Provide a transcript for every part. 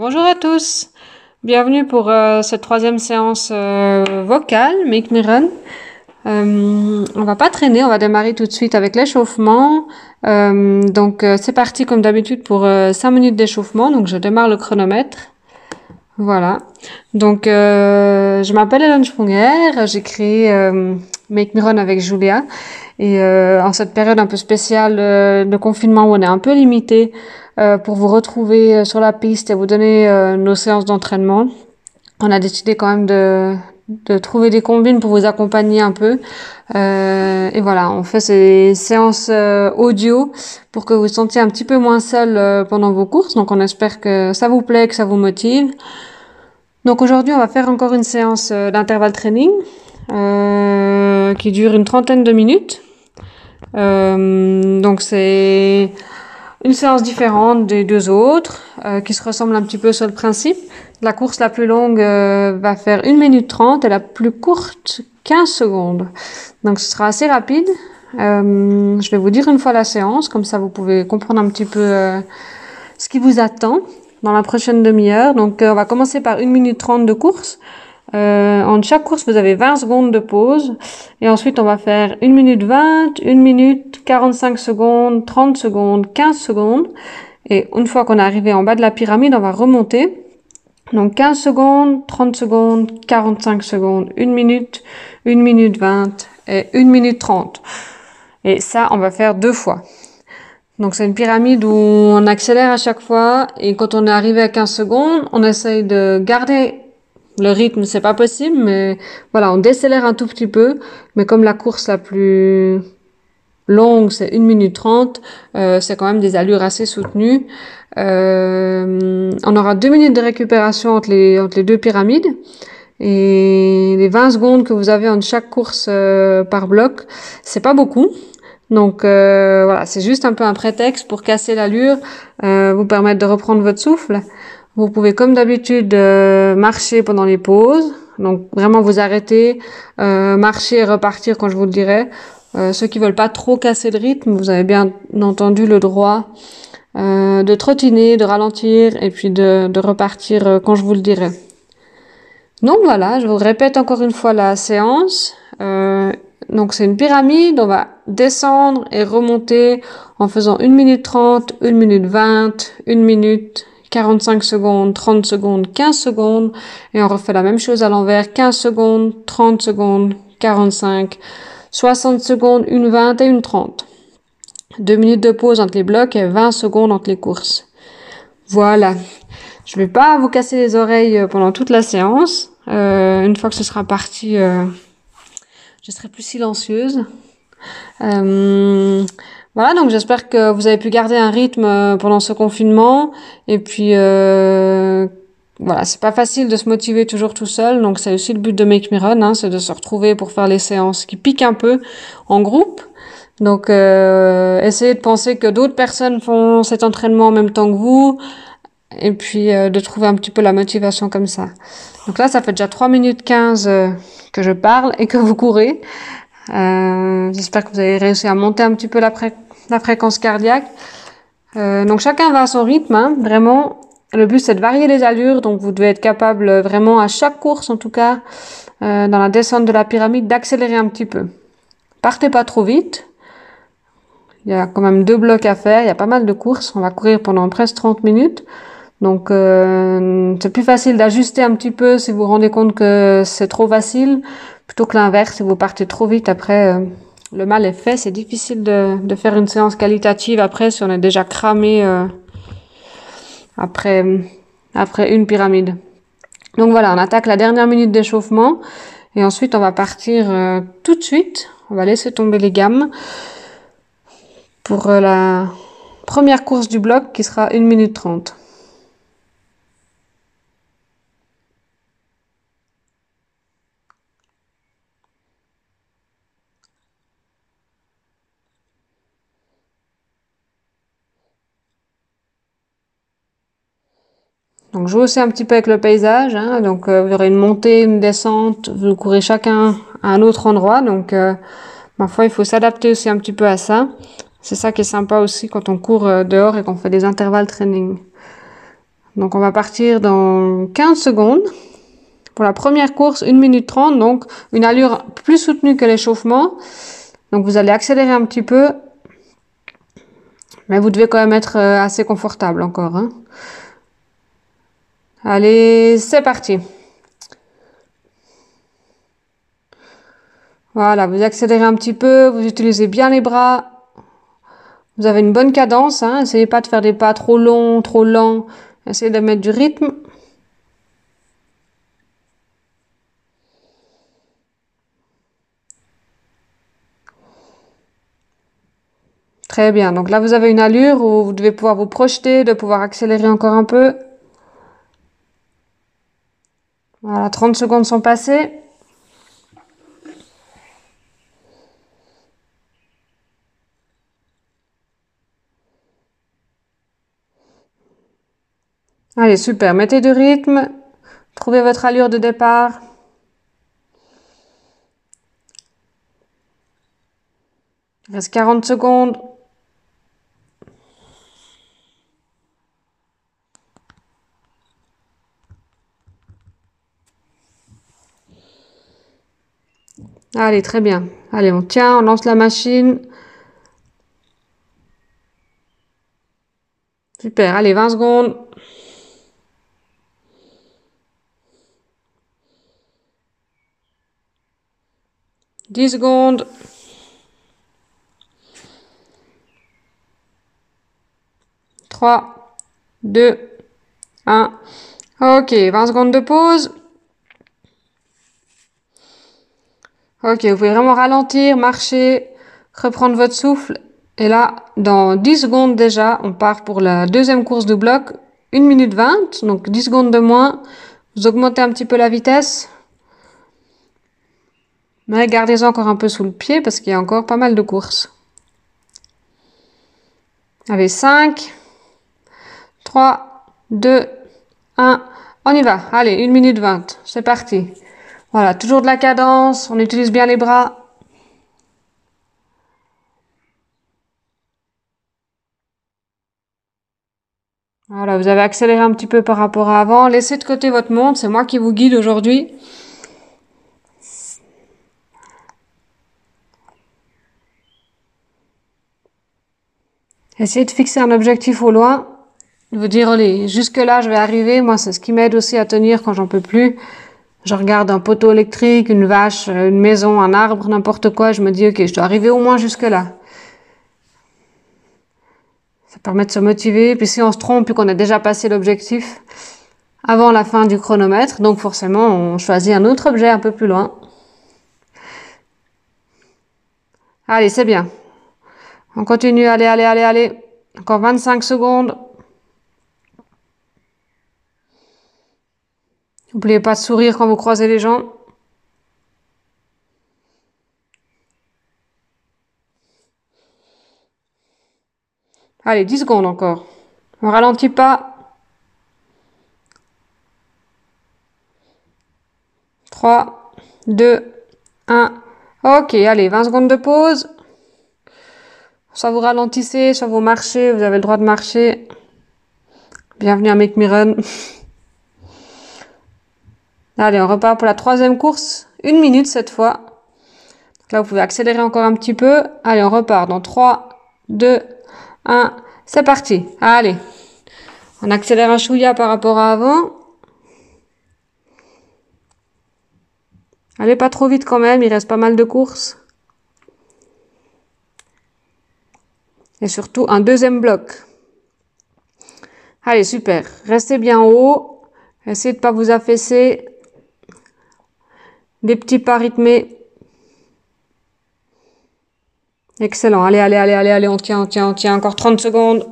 Bonjour à tous, bienvenue pour euh, cette troisième séance euh, vocale, Make Me Run. Euh, on va pas traîner, on va démarrer tout de suite avec l'échauffement. Euh, donc c'est parti comme d'habitude pour 5 minutes d'échauffement, donc je démarre le chronomètre. Voilà. Donc je m'appelle Hélène Sprunger, j'ai créé Make Me Run avec Julia. Et en cette période un peu spéciale de confinement où on est un peu limité, euh, pour vous retrouver euh, sur la piste et vous donner euh, nos séances d'entraînement. On a décidé quand même de, de trouver des combines pour vous accompagner un peu. Euh, et voilà, on fait ces séances audio pour que vous vous sentiez un petit peu moins seul pendant vos courses. Donc on espère que ça vous plaît, que ça vous motive. Donc aujourd'hui, on va faire encore une séance d'intervalle training qui dure une trentaine de minutes. donc c'est une séance différente des deux autres, euh, qui se ressemblent un petit peu sur le principe. La course la plus longue euh, va faire 1 minute 30 et la plus courte 15 secondes. Donc ce sera assez rapide. Euh, je vais vous dire une fois la séance, comme ça vous pouvez comprendre un petit peu ce qui vous attend dans la prochaine demi-heure. Donc on va commencer par 1 minute 30 de course. Euh, en chaque course, vous avez 20 secondes de pause. Et ensuite, on va faire 1 minute 20, 1 minute, 45 secondes, 30 secondes, 15 secondes. Et une fois qu'on est arrivé en bas de la pyramide, on va remonter. Donc 15 secondes, 30 secondes, 45 secondes, 1 minute, 1 minute 20 et 1 minute 30. Et ça, on va faire deux fois. Donc c'est une pyramide où on accélère à chaque fois et quand on est arrivé à 15 secondes, on essaye de garder le rythme, c'est pas possible, mais voilà, on décélère un tout petit peu. Mais comme la course la plus longue, c'est 1 minute 30, euh, c'est quand même des allures assez soutenues. Euh, on aura deux minutes de récupération entre les, deux pyramides. Et les 20 secondes que vous avez entre chaque course euh, par bloc, c'est pas beaucoup. Donc voilà, c'est juste un peu un prétexte pour casser l'allure, vous permettre de reprendre votre souffle. Vous pouvez comme d'habitude euh, marcher pendant les pauses. Donc vraiment vous arrêter, euh, marcher et repartir quand je vous le dirai. Euh, ceux qui veulent pas trop casser le rythme, vous avez bien entendu le droit de trottiner, de ralentir et puis de, de repartir quand je vous le dirai. Donc voilà, je vous répète encore une fois la séance. donc c'est une pyramide, on va descendre et remonter en faisant 1 minute 30, 1 minute 20, 1 minute, 45 secondes, 30 secondes, 15 secondes, et on refait la même chose à l'envers, 15 secondes, 30 secondes, 45, 60 secondes, une 20 et une 30. Deux minutes de pause entre les blocs et 20 secondes entre les courses. Voilà. Je vais pas vous casser les oreilles euh, pendant toute la séance. Euh, une fois que ce sera parti, euh, je serai plus silencieuse. Euh, voilà, donc j'espère que vous avez pu garder un rythme euh, pendant ce confinement. Et puis, euh, voilà, c'est pas facile de se motiver toujours tout seul. Donc c'est aussi le but de Make Me Run, hein, c'est de se retrouver pour faire les séances qui piquent un peu en groupe. Donc euh, essayez de penser que d'autres personnes font cet entraînement en même temps que vous. Et puis euh, de trouver un petit peu la motivation comme ça. Donc là, ça fait déjà 3 minutes 15 que je parle et que vous courez. Euh, J'espère que vous avez réussi à monter un petit peu la, fréquence cardiaque. Euh, donc chacun va à son rythme, hein, vraiment. Le but c'est de varier les allures, donc vous devez être capable vraiment à chaque course, en tout cas, euh, dans la descente de la pyramide, d'accélérer un petit peu. Partez pas trop vite. Il y a quand même deux blocs à faire, il y a pas mal de courses. On va courir pendant presque 30 minutes. Donc euh, c'est plus facile d'ajuster un petit peu si vous vous rendez compte que c'est trop facile plutôt que l'inverse, si vous partez trop vite après, euh, le mal est fait. C'est difficile de, faire une séance qualitative après si on est déjà cramé euh, après, après une pyramide. Donc voilà, on attaque la dernière minute d'échauffement et ensuite on va partir euh, tout de suite. On va laisser tomber les gammes pour la première course du bloc qui sera 1 minute 30. Donc jouez aussi un petit peu avec le paysage. Hein. Donc euh, vous aurez une montée, une descente, vous courez chacun à un autre endroit. Donc euh, ma foi, il faut s'adapter aussi un petit peu à ça. C'est ça qui est sympa aussi quand on court euh, dehors et qu'on fait des intervalles training. Donc on va partir dans 15 secondes. Pour la première course, 1 minute 30, donc une allure plus soutenue que l'échauffement. Donc vous allez accélérer un petit peu. Mais vous devez quand même être euh, assez confortable encore. Hein. Allez, c'est parti. Voilà, vous accélérez un petit peu, vous utilisez bien les bras. Vous avez une bonne cadence, hein. essayez pas de faire des pas trop longs, trop lents. Essayez de mettre du rythme. Très bien. Donc là, vous avez une allure où vous devez pouvoir vous projeter, de pouvoir accélérer encore un peu. Voilà, 30 secondes sont passées. Allez, super. Mettez du rythme. Trouvez votre allure de départ. Il reste 40 secondes. Allez, très bien. Allez, on tient, on lance la machine. Super, allez, 20 secondes. 10 secondes. 3, 2, 1. Ok, 20 secondes de pause. Ok, vous pouvez vraiment ralentir, marcher, reprendre votre souffle. Et là, dans 10 secondes déjà, on part pour la deuxième course de bloc. 1 minute 20, donc 10 secondes de moins. Vous augmentez un petit peu la vitesse. Mais gardez-en encore un peu sous le pied parce qu'il y a encore pas mal de courses. Allez, 5, 3, 2, 1. On y va. Allez, 1 minute 20. C'est parti. Voilà, toujours de la cadence. On utilise bien les bras. Voilà, vous avez accéléré un petit peu par rapport à avant. Laissez de côté votre montre. C'est moi qui vous guide aujourd'hui. Essayez de fixer un objectif au loin. De vous dire, allez, jusque là, je vais arriver. Moi, c'est ce qui m'aide aussi à tenir quand j'en peux plus. Je regarde un poteau électrique, une vache, une maison, un arbre, n'importe quoi. Je me dis, ok, je dois arriver au moins jusque là. Ça permet de se motiver. Puis si on se trompe puis qu'on a déjà passé l'objectif avant la fin du chronomètre, donc forcément, on choisit un autre objet un peu plus loin. Allez, c'est bien. On continue, allez, allez, allez, allez. Encore 25 secondes. N'oubliez pas de sourire quand vous croisez les gens? Allez, 10 secondes encore. On ralentit pas. 3, 2, 1. Ok, allez, 20 secondes de pause. Soit vous ralentissez, soit vous marchez, vous avez le droit de marcher. Bienvenue à Make Me Run. Allez, on repart pour la troisième course. Une minute cette fois. là, vous pouvez accélérer encore un petit peu. Allez, on repart dans 3, 2, 1. C'est parti. Allez. On accélère un chouïa par rapport à avant. Allez pas trop vite quand même, il reste pas mal de courses. et surtout un deuxième bloc. Allez, super. Restez bien haut. Essayez de pas vous affaisser. Des petits pas rythmés. Excellent. Allez, allez, allez, allez, allez. On tient, on tient, on tient. Encore 30 secondes.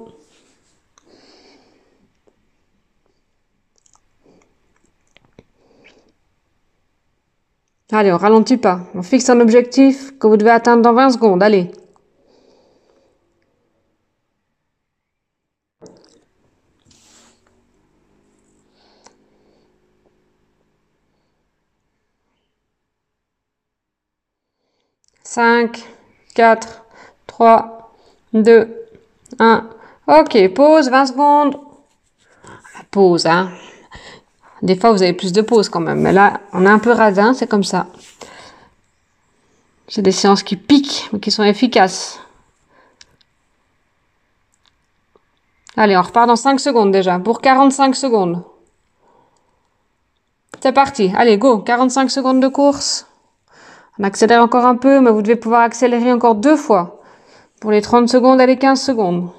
Allez, on ralentit pas. On fixe un objectif que vous devez atteindre dans 20 secondes. Allez. 5, 4, 3, 2, 1. Ok, pause, 20 secondes. pause. Hein. Des fois, vous avez plus de pauses quand même. Mais là, on est un peu radin, c'est comme ça. C'est des séances qui piquent, mais qui sont efficaces. Allez, on repart dans 5 secondes déjà. Pour 45 secondes. C'est parti. Allez, go. 45 secondes de course. On accélère encore un peu, mais vous devez pouvoir accélérer encore deux fois. Pour les 30 secondes et les 15 secondes.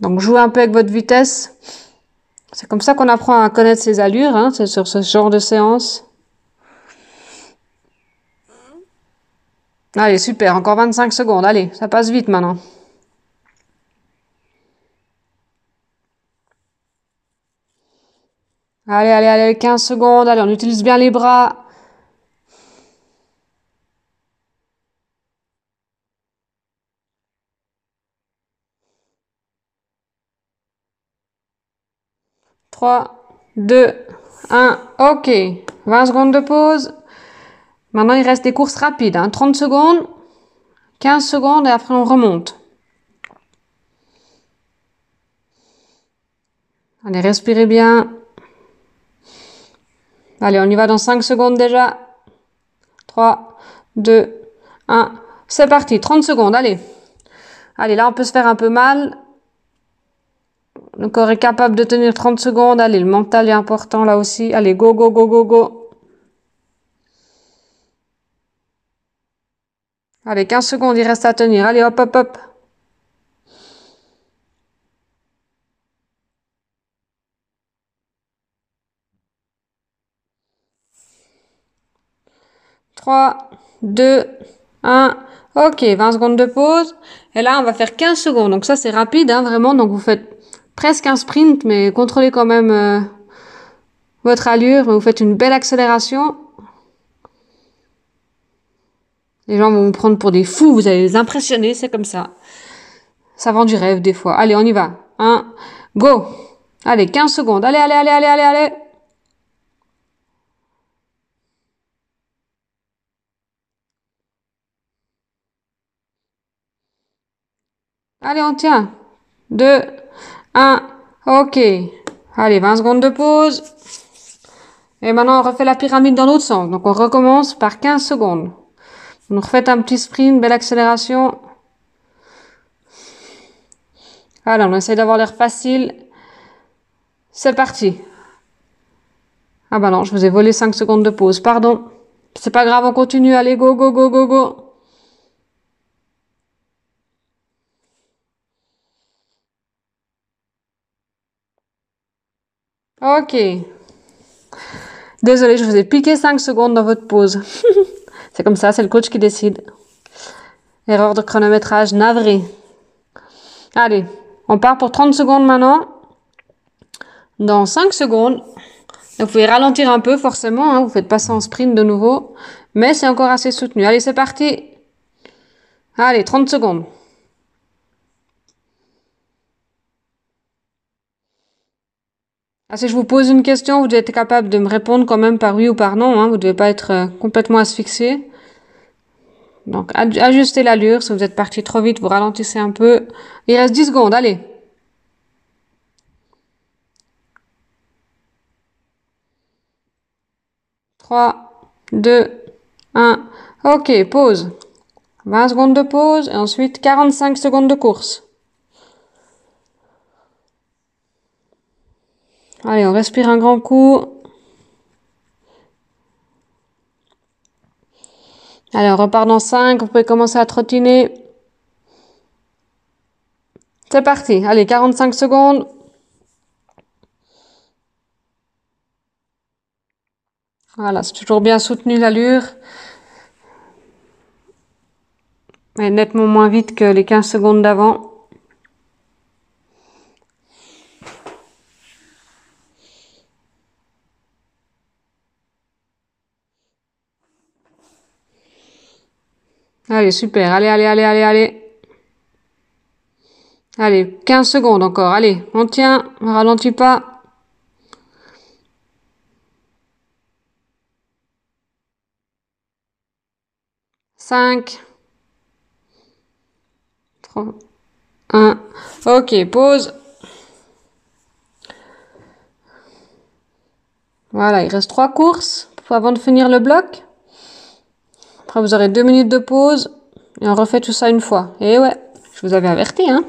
Donc, jouez un peu avec votre vitesse. C'est comme ça qu'on apprend à connaître ses allures, hein, c'est sur ce genre de séance. Allez, super, encore 25 secondes. Allez, ça passe vite maintenant. Allez, allez, allez, 15 secondes. Allez, on utilise bien les bras. Trois, deux, un. ok. 20 secondes de pause. Maintenant, il reste des courses rapides. Hein. 30 secondes, 15 secondes et après on remonte. Allez, respirez bien. Allez, on y va dans 5 secondes déjà. 3, 2, 1. C'est parti, 30 secondes, allez. Allez, là, on peut se faire un peu mal. Le corps est capable de tenir 30 secondes. Allez, le mental est important là aussi. Allez, go, go, go, go, go. Allez, 15 secondes, il reste à tenir. Allez, hop, hop, hop. 3, 2, 1. Ok, 20 secondes de pause. Et là, on va faire 15 secondes. Donc ça, c'est rapide, hein, vraiment. Donc vous faites presque un sprint, mais contrôlez quand même euh, votre allure. Vous faites une belle accélération. Les gens vont vous prendre pour des fous. Vous allez les impressionner. C'est comme ça. Ça vend du rêve des fois. Allez, on y va. 1, go. Allez, 15 secondes. Allez, allez, allez, allez, allez, allez. Allez, on tient. 2, 1, ok. Allez, 20 secondes de pause. Et maintenant, on refait la pyramide dans l'autre sens. Donc, on recommence par 15 secondes. Vous nous refaites un petit sprint, belle accélération. Alors, on essaie d'avoir l'air facile. C'est parti. Ah bah non, je vous ai volé 5 secondes de pause. Pardon. C'est pas grave, on continue. Allez, go, go, go, go, go. Ok. Désolé, je vous ai piqué 5 secondes dans votre pause. c'est comme ça, c'est le coach qui décide. Erreur de chronométrage, navré. Allez, on part pour 30 secondes maintenant. Dans 5 secondes, vous pouvez ralentir un peu forcément, hein, vous faites passer en sprint de nouveau, mais c'est encore assez soutenu. Allez, c'est parti. Allez, 30 secondes. Ah, si je vous pose une question, vous devez être capable de me répondre quand même par oui ou par non. Hein. Vous ne devez pas être euh, complètement asphyxié. Donc, ajustez l'allure. Si vous êtes parti trop vite, vous ralentissez un peu. Il reste 10 secondes. Allez. Trois, deux, un. Ok, pause. 20 secondes de pause et ensuite 45 secondes de course. Allez, on respire un grand coup. Allez, on repart dans 5. Vous pouvez commencer à trottiner. C'est parti. Allez, 45 secondes. Voilà, c'est toujours bien soutenu l'allure. Mais nettement moins vite que les 15 secondes d'avant. Allez, super. Allez, allez, allez, allez, allez. Allez, 15 secondes encore. Allez, on tient, on ralentit pas. Cinq. Trois. Un. Ok, pause. Voilà, il reste trois courses avant de finir le bloc. Après, vous aurez deux minutes de pause et on refait tout ça une fois. Et ouais, je vous avais averti, hein.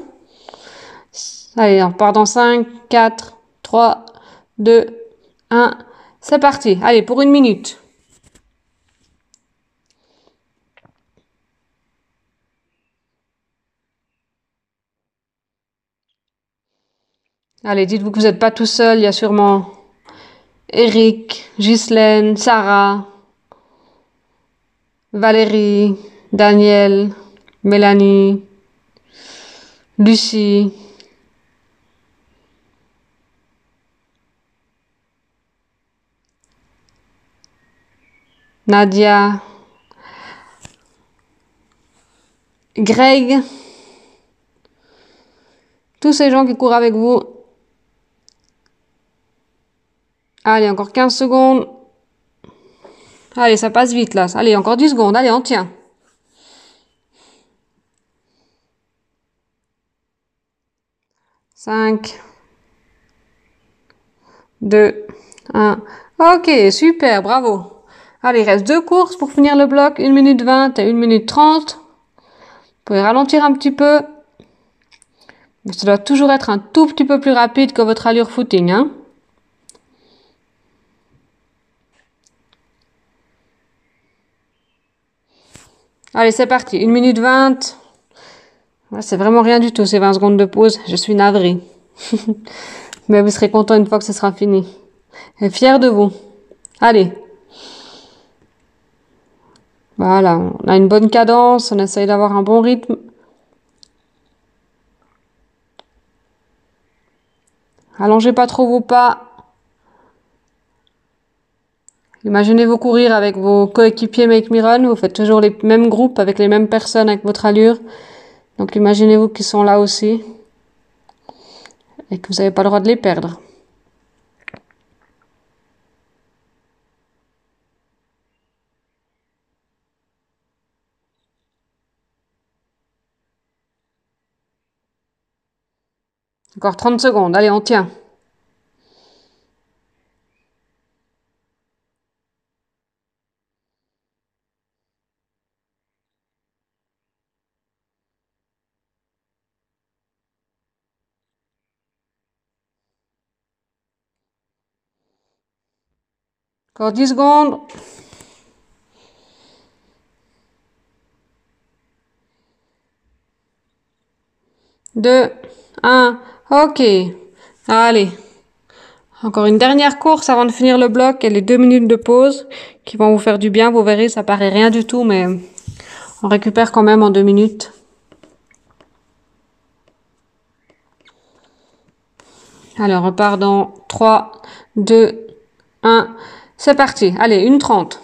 Allez, on part dans 5, 4, 3, 2, 1. C'est parti. Allez, pour une minute. Allez, dites-vous que vous n'êtes pas tout seul. Il y a sûrement Eric, Ghislaine, Sarah, Valérie, Daniel, Mélanie, Lucie. Nadia, Greg, tous ces gens qui courent avec vous. Allez, encore 15 secondes. Allez, ça passe vite là. Allez, encore 10 secondes. Allez, on tient. 5, 2, 1. Ok, super, bravo. Allez, il reste deux courses pour finir le bloc, 1 minute 20 et 1 minute 30. Vous pouvez ralentir un petit peu. Mais ça doit toujours être un tout petit peu plus rapide que votre allure footing. Hein. Allez, c'est parti. 1 minute 20. c'est vraiment rien du tout, ces 20 secondes de pause. Je suis navré. Mais vous serez content une fois que ce sera fini. Et fier de vous. Allez. Voilà, on a une bonne cadence, on essaye d'avoir un bon rythme. Allongez pas trop vos pas. Imaginez-vous courir avec vos coéquipiers Make Me Run. Vous faites toujours les mêmes groupes avec les mêmes personnes avec votre allure. Donc imaginez-vous qu'ils sont là aussi. Et que vous n'avez pas le droit de les perdre. Encore 30 secondes. Allez, on tient. Encore 10 secondes. Deux, un. Ok. Allez. Encore une dernière course avant de finir le bloc et les deux minutes de pause qui vont vous faire du bien. Vous verrez, ça paraît rien du tout, mais on récupère quand même en deux minutes. Alors, on repart dans 3, 2, 1. C'est parti. Allez, une 30.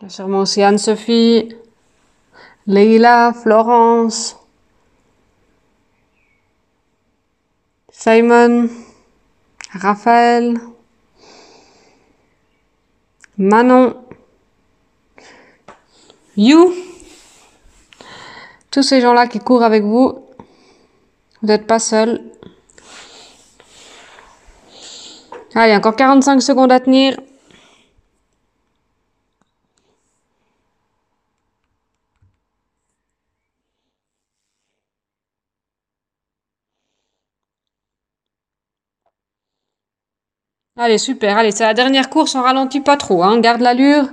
Il y a sûrement aussi Anne-Sophie, Leila, Florence, Simon, Raphaël, Manon, You, tous ces gens-là qui courent avec vous, vous n'êtes pas seul. Allez, encore 45 secondes à tenir. Allez, super. Allez, c'est la dernière course. On ralentit pas trop. Hein. Garde l'allure.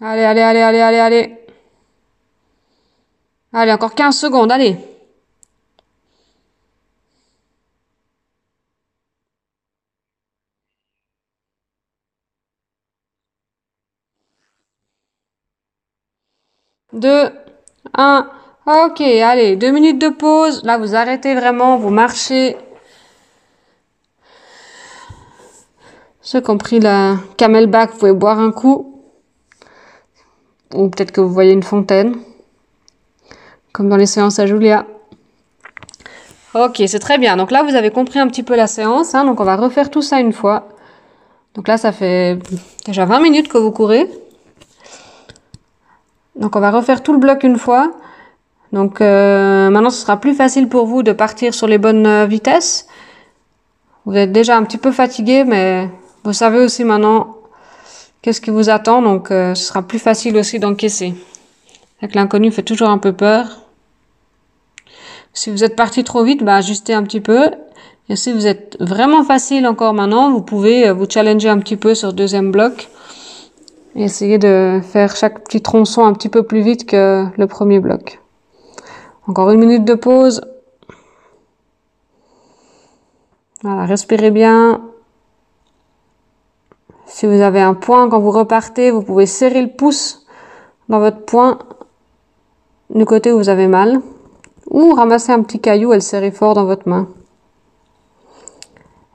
Allez, allez, allez, allez, allez, allez. Allez, encore 15 secondes. Allez. Deux, un. Ok, allez, deux minutes de pause. Là, vous arrêtez vraiment, vous marchez. Ceux qui ont pris la camelback, vous pouvez boire un coup. Ou peut-être que vous voyez une fontaine. comme dans les séances à Julia. Ok, c'est très bien. Donc là, vous avez compris un petit peu la séance. Hein. donc on va refaire tout ça une fois. Donc là, ça fait déjà 20 minutes que vous courez. Donc on va refaire tout le bloc une fois. Donc euh, maintenant, ce sera plus facile pour vous de partir sur les bonnes euh, vitesses. Vous êtes déjà un petit peu fatigué, mais vous savez aussi maintenant qu'est-ce qui vous attend. Donc euh, ce sera plus facile aussi d'encaisser. L'inconnu fait toujours un peu peur. Si vous êtes parti trop vite, bah, ajustez un petit peu. Et si vous êtes vraiment facile encore maintenant, vous pouvez euh, vous challenger un petit peu sur le deuxième bloc. Et essayer de faire chaque petit tronçon un petit peu plus vite que le premier bloc. Encore une minute de pause. Voilà, respirez bien. Si vous avez un point quand vous repartez, vous pouvez serrer le pouce dans votre point du côté où vous avez mal. Ou ramasser un petit caillou et le serrer fort dans votre main.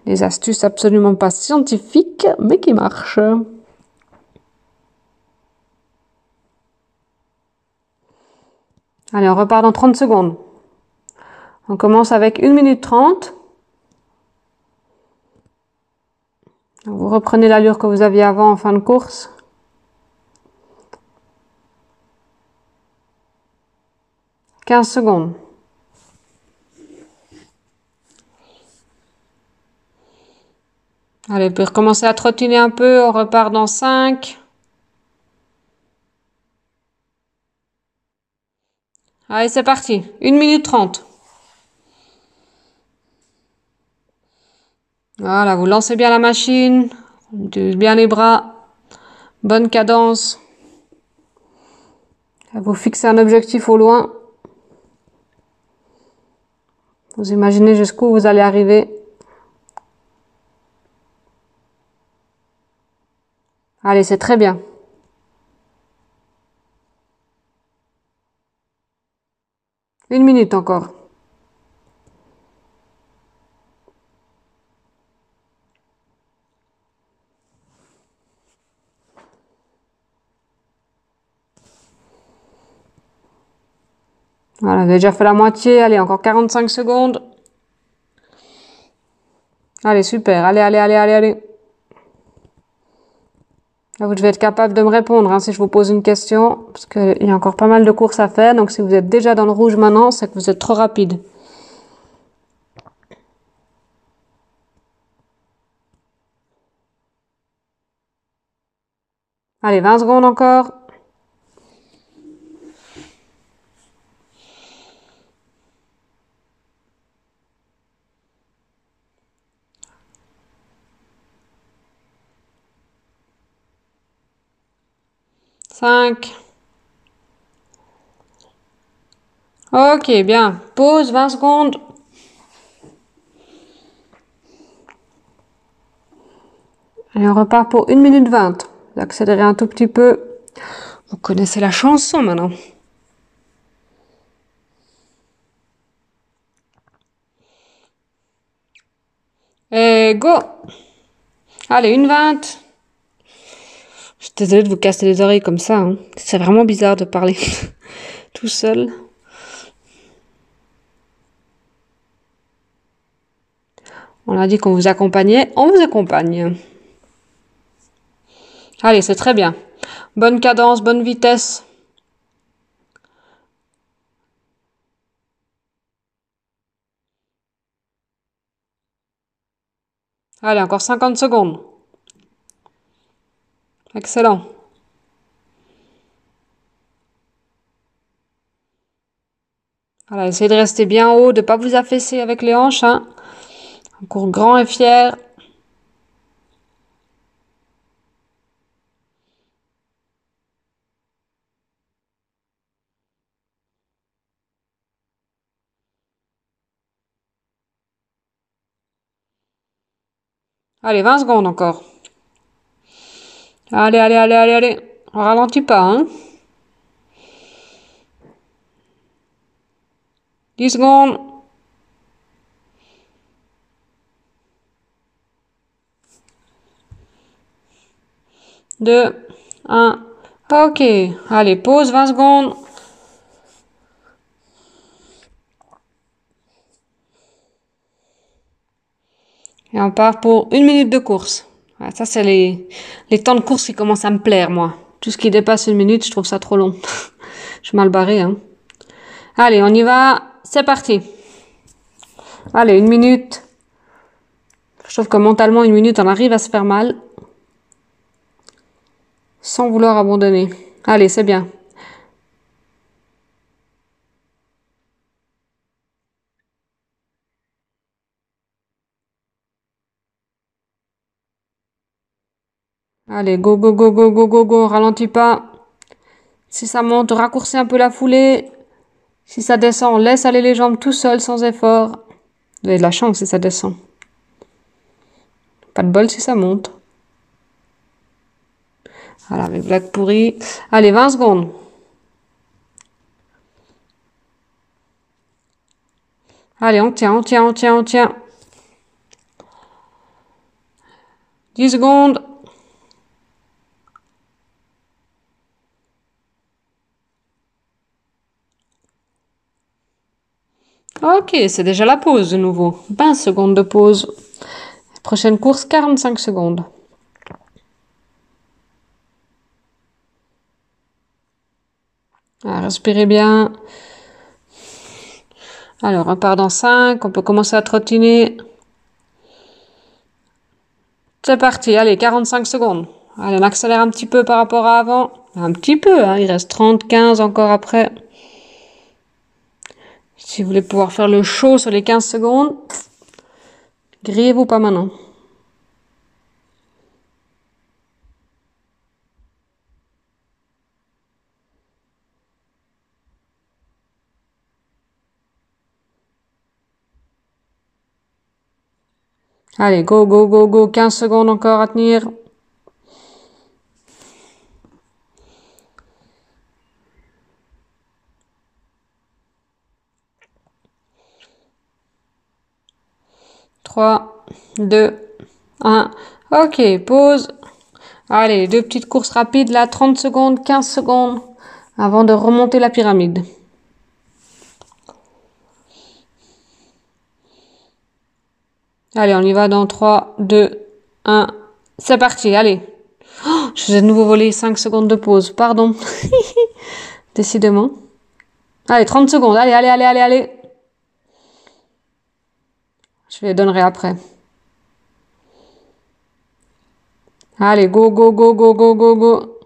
Des astuces absolument pas scientifiques, mais qui marchent. Allez, on repart dans 30 secondes. On commence avec 1 minute 30. Vous reprenez l'allure que vous aviez avant en fin de course. 15 secondes. Allez, puis recommencer à trottiner un peu, on repart dans 5. Allez, c'est parti. 1 minute 30. Voilà, vous lancez bien la machine, bien les bras, bonne cadence. Vous fixez un objectif au loin. Vous imaginez jusqu'où vous allez arriver. Allez, c'est très bien. Une minute encore. Voilà, avez déjà fait la moitié. Allez, encore 45 secondes. Allez, super. Allez, allez, allez, allez, allez. Là, vous devez être capable de me répondre hein, si je vous pose une question, parce qu'il y a encore pas mal de courses à faire. Donc, si vous êtes déjà dans le rouge maintenant, c'est que vous êtes trop rapide. Allez, 20 secondes encore. 5. Ok, bien. Pause 20 secondes. Allez, on repart pour 1 minute 20. Vous accélérez un tout petit peu. Vous connaissez la chanson maintenant. Et go Allez, une 20. Je suis désolée de vous casser les oreilles comme ça. Hein. C'est vraiment bizarre de parler tout seul. On a dit qu'on vous accompagnait, on vous accompagne. Allez, c'est très bien. Bonne cadence, bonne vitesse. Allez, encore 50 secondes. Excellent. Voilà, essayez de rester bien haut, de ne pas vous affaisser avec les hanches. Hein. Un cours grand et fier. Allez, 20 secondes encore. Allez, allez, allez, allez, allez. On ralentit pas, hein. 10 secondes. Deux, un. Ok. Allez, pause 20 secondes. Et on part pour une minute de course ça, c'est les, les temps de course qui commencent à me plaire, moi. Tout ce qui dépasse une minute, je trouve ça trop long. je suis mal barré, hein. Allez, on y va. C'est parti. Allez, une minute. Je trouve que mentalement, une minute, on arrive à se faire mal. Sans vouloir abandonner. Allez, c'est bien. Allez, go, go, go, go, go, go, go, ralentis pas. Si ça monte, raccourcis un peu la foulée. Si ça descend, laisse aller les jambes tout seul, sans effort. Vous avez de la chance si ça descend. Pas de bol si ça monte. Voilà, avec blague pourri. Allez, 20 secondes. Allez, on tient, on tient, on tient, on tient. 10 secondes. Ok, c'est déjà la pause de nouveau. 20 secondes de pause. Prochaine course, 45 secondes. Ah, respirez bien. Alors, on part dans 5. On peut commencer à trottiner. C'est parti. Allez, 45 secondes. Allez, on accélère un petit peu par rapport à avant. Un petit peu, hein. il reste 30, 15 encore après. Si vous voulez pouvoir faire le show sur les 15 secondes, grillez-vous pas maintenant. Allez, go, go, go, go, 15 secondes encore à tenir. 3, 2, 1. Ok, pause. Allez, deux petites courses rapides là, 30 secondes, 15 secondes avant de remonter la pyramide. Allez, on y va dans 3, 2, 1. C'est parti, allez. Oh, je vous ai de nouveau volé 5 secondes de pause, pardon. Décidément. Allez, 30 secondes, allez, allez, allez, allez, allez. Je les donnerai après. Allez, go, go, go, go, go, go, go.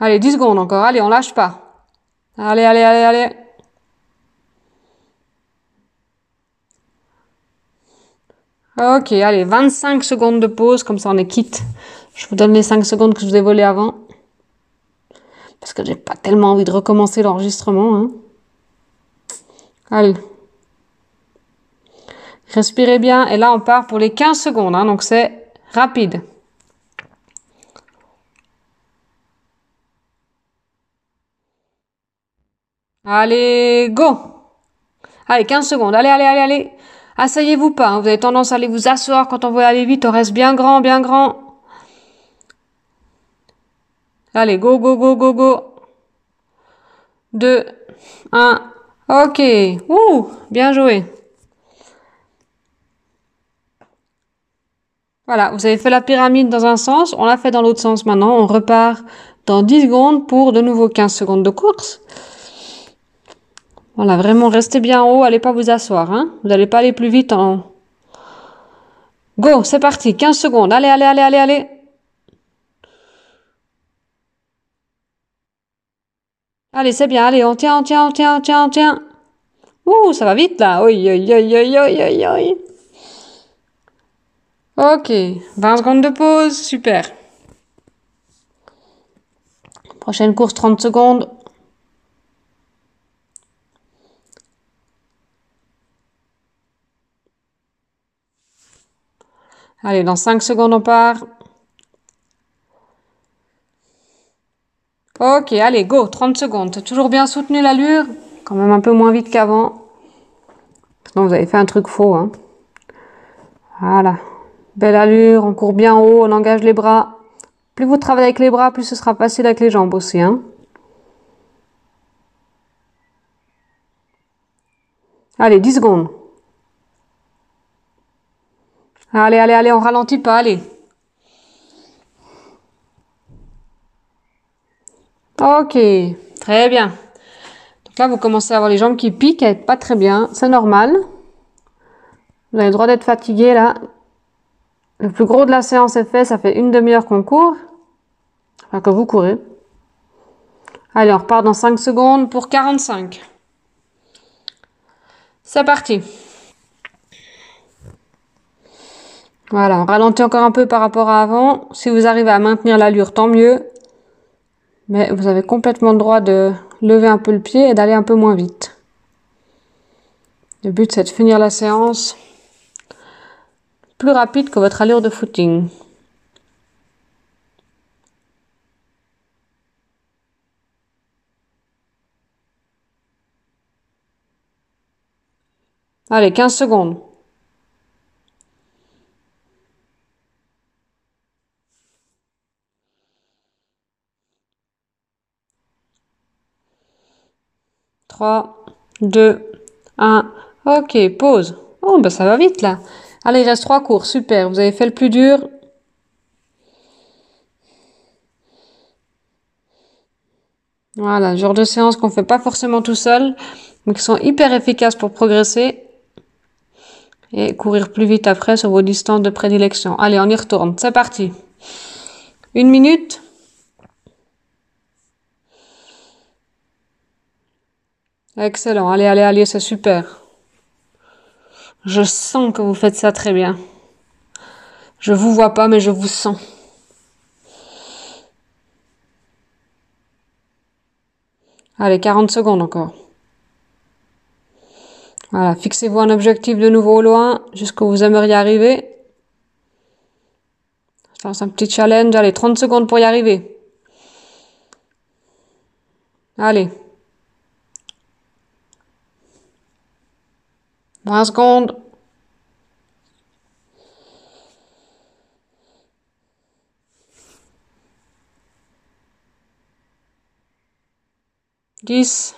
Allez, 10 secondes encore. Allez, on lâche pas. Allez, allez, allez, allez. Ok, allez, 25 secondes de pause, comme ça on est quitte. Je vous donne les 5 secondes que je vous ai volées avant. Parce que j'ai pas tellement envie de recommencer l'enregistrement. Hein. Allez. Respirez bien. Et là, on part pour les 15 secondes. Hein, donc, c'est rapide. Allez, go Allez, 15 secondes. Allez, allez, allez, allez. Asseyez-vous pas. Hein. Vous avez tendance à aller vous asseoir quand on veut aller vite. On reste bien grand, bien grand. Allez, go, go, go, go, go. 2, 1. Ok. Ouh, bien joué. Voilà, vous avez fait la pyramide dans un sens, on l'a fait dans l'autre sens maintenant. On repart dans 10 secondes pour de nouveau 15 secondes de course. Voilà, vraiment, restez bien en haut, allez pas vous asseoir. Hein. Vous n'allez pas aller plus vite en... Go, c'est parti, 15 secondes. Allez, allez, allez, allez, allez. Allez, c'est bien. Allez, on tient, on tient, on tient, on tient, on tient. Ouh, ça va vite là. Oui, oui, oui, oui, oui, oui. Ok, 20 secondes de pause, super. Prochaine course, 30 secondes. Allez, dans 5 secondes, on part. Ok, allez, go, 30 secondes. Toujours bien soutenu l'allure, quand même un peu moins vite qu'avant. Sinon, vous avez fait un truc faux. Hein. Voilà, belle allure, on court bien haut, on engage les bras. Plus vous travaillez avec les bras, plus ce sera facile avec les jambes aussi. Hein. Allez, 10 secondes. Allez, allez, allez, on ralentit pas, allez. Ok, très bien. Donc là, vous commencez à avoir les jambes qui piquent, à être pas très bien. C'est normal. Vous avez le droit d'être fatigué là. Le plus gros de la séance est fait, ça fait une demi-heure qu'on court. Enfin, que vous courez. Allez, on repart dans 5 secondes pour 45. C'est parti. Voilà, on encore un peu par rapport à avant. Si vous arrivez à maintenir l'allure, tant mieux. Mais vous avez complètement le droit de lever un peu le pied et d'aller un peu moins vite. Le but, c'est de finir la séance plus rapide que votre allure de footing. Allez, 15 secondes. Trois, deux, un. Ok, pause. Oh, ben ça va vite là. Allez, il reste trois cours. Super. Vous avez fait le plus dur. Voilà, genre de séance qu'on fait pas forcément tout seul, mais qui sont hyper efficaces pour progresser et courir plus vite après sur vos distances de prédilection. Allez, on y retourne. C'est parti. Une minute. Excellent. Allez, allez, allez, c'est super. Je sens que vous faites ça très bien. Je vous vois pas, mais je vous sens. Allez, 40 secondes encore. Voilà, fixez-vous un objectif de nouveau au loin, jusqu'où vous aimeriez arriver. C'est un petit challenge. Allez, 30 secondes pour y arriver. Allez. 20 secondes. Dix.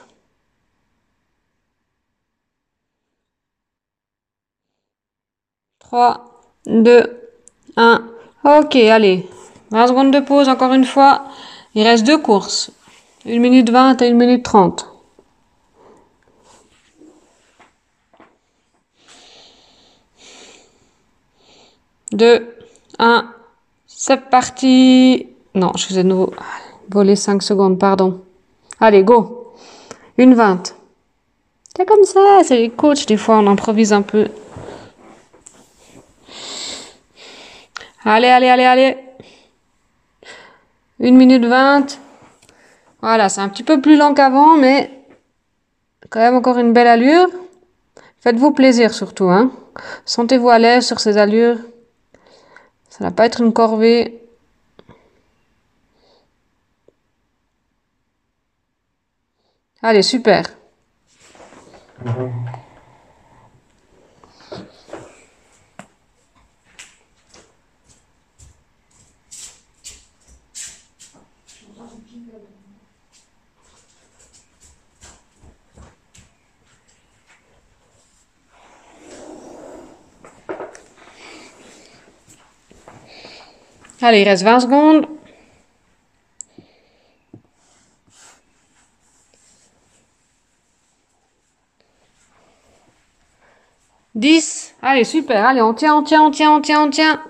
Trois, deux, un. Ok, allez. 20 secondes de pause encore une fois. Il reste deux courses. Une minute 20 et une minute 30. 2, 1, c'est parti. Non, je ai de nouveau volé 5 secondes, pardon. Allez, go. Une 20. C'est comme ça, c'est les coachs, des fois on improvise un peu. Allez, allez, allez, allez. Une minute 20. Voilà, c'est un petit peu plus lent qu'avant, mais quand même encore une belle allure. Faites-vous plaisir surtout, hein. Sentez-vous à l'aise sur ces allures. Ça va pas être une corvée. Allez, super. Allez, il reste 20 secondes. Dix. Allez, super. Allez, on tient, on tient, on tient, on tient, on tient.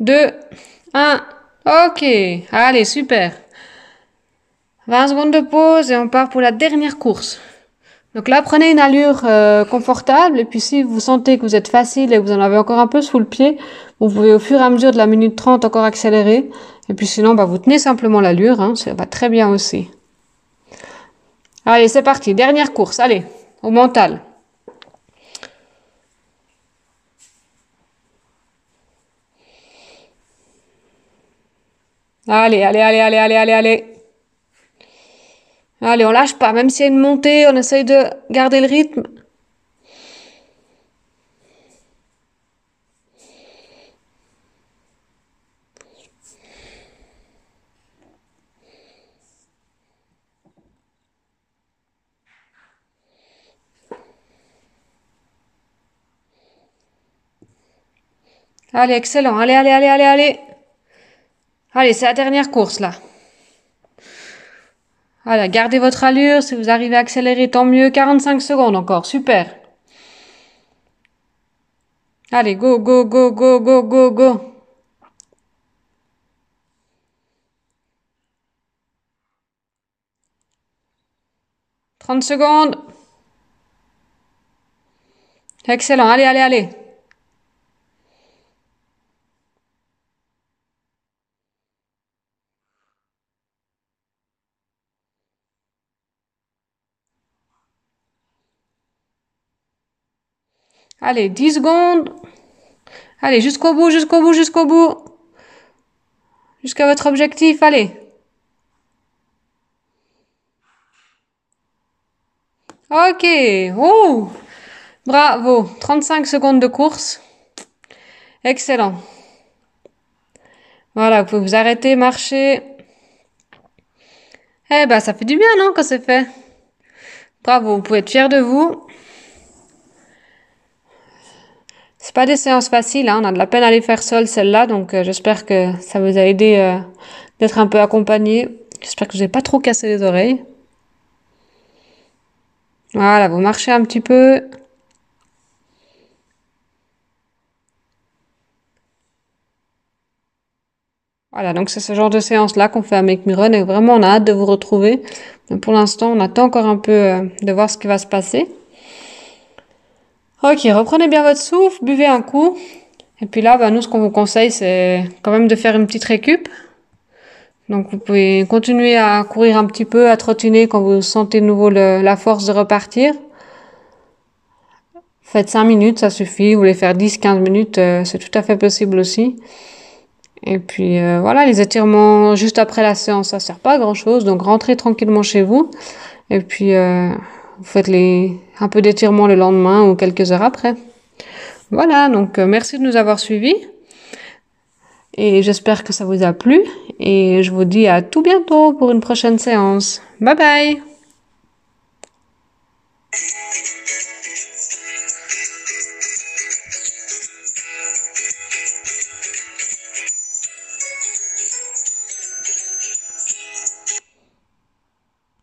Deux. Un. Ok. Allez, super. 20 secondes de pause et on part pour la dernière course. Donc là, prenez une allure euh, confortable et puis si vous sentez que vous êtes facile et que vous en avez encore un peu sous le pied, vous pouvez au fur et à mesure de la minute 30 encore accélérer. Et puis sinon, bah, vous tenez simplement l'allure, hein, ça va très bien aussi. Allez, c'est parti, dernière course, allez, au mental. Allez, allez, allez, allez, allez, allez, allez. Allez, on lâche pas, même s'il y a une montée, on essaye de garder le rythme. Allez, excellent. Allez, allez, allez, allez, allez. Allez, c'est la dernière course là. Allez, gardez votre allure. Si vous arrivez à accélérer, tant mieux. 45 secondes encore. Super. Allez, go, go, go, go, go, go, go. Trente secondes. Excellent. Allez, allez, allez. Allez, 10 secondes. Allez, jusqu'au bout, jusqu'au bout, jusqu'au bout. Jusqu'à votre objectif, allez. Ok. Oh. Bravo. 35 secondes de course. Excellent. Voilà, vous pouvez vous arrêter, marcher. Eh ben, ça fait du bien, non, quand c'est fait? Bravo, vous pouvez être fier de vous. C'est pas des séances faciles, hein. on a de la peine à les faire seules celles-là, donc euh, j'espère que ça vous a aidé euh, d'être un peu accompagné. J'espère que vous n'avez pas trop cassé les oreilles. Voilà, vous marchez un petit peu. Voilà, donc c'est ce genre de séance-là qu'on fait avec Miron et vraiment on a hâte de vous retrouver. Pour l'instant, on attend encore un peu euh, de voir ce qui va se passer. Ok, reprenez bien votre souffle, buvez un coup. Et puis là, bah, nous, ce qu'on vous conseille, c'est quand même de faire une petite récup. Donc vous pouvez continuer à courir un petit peu, à trottiner quand vous sentez de nouveau la force de repartir. Faites 5 minutes, ça suffit. Vous voulez faire 10-15 minutes, euh, c'est tout à fait possible aussi. Et puis euh, voilà, les étirements juste après la séance, ça sert pas à grand chose. Donc rentrez tranquillement chez vous. Et puis euh, vous faites les un peu d'étirement le lendemain ou quelques heures après. Voilà, donc euh, merci de nous avoir suivis. Et j'espère que ça vous a plu. Et je vous dis à tout bientôt pour une prochaine séance. Bye bye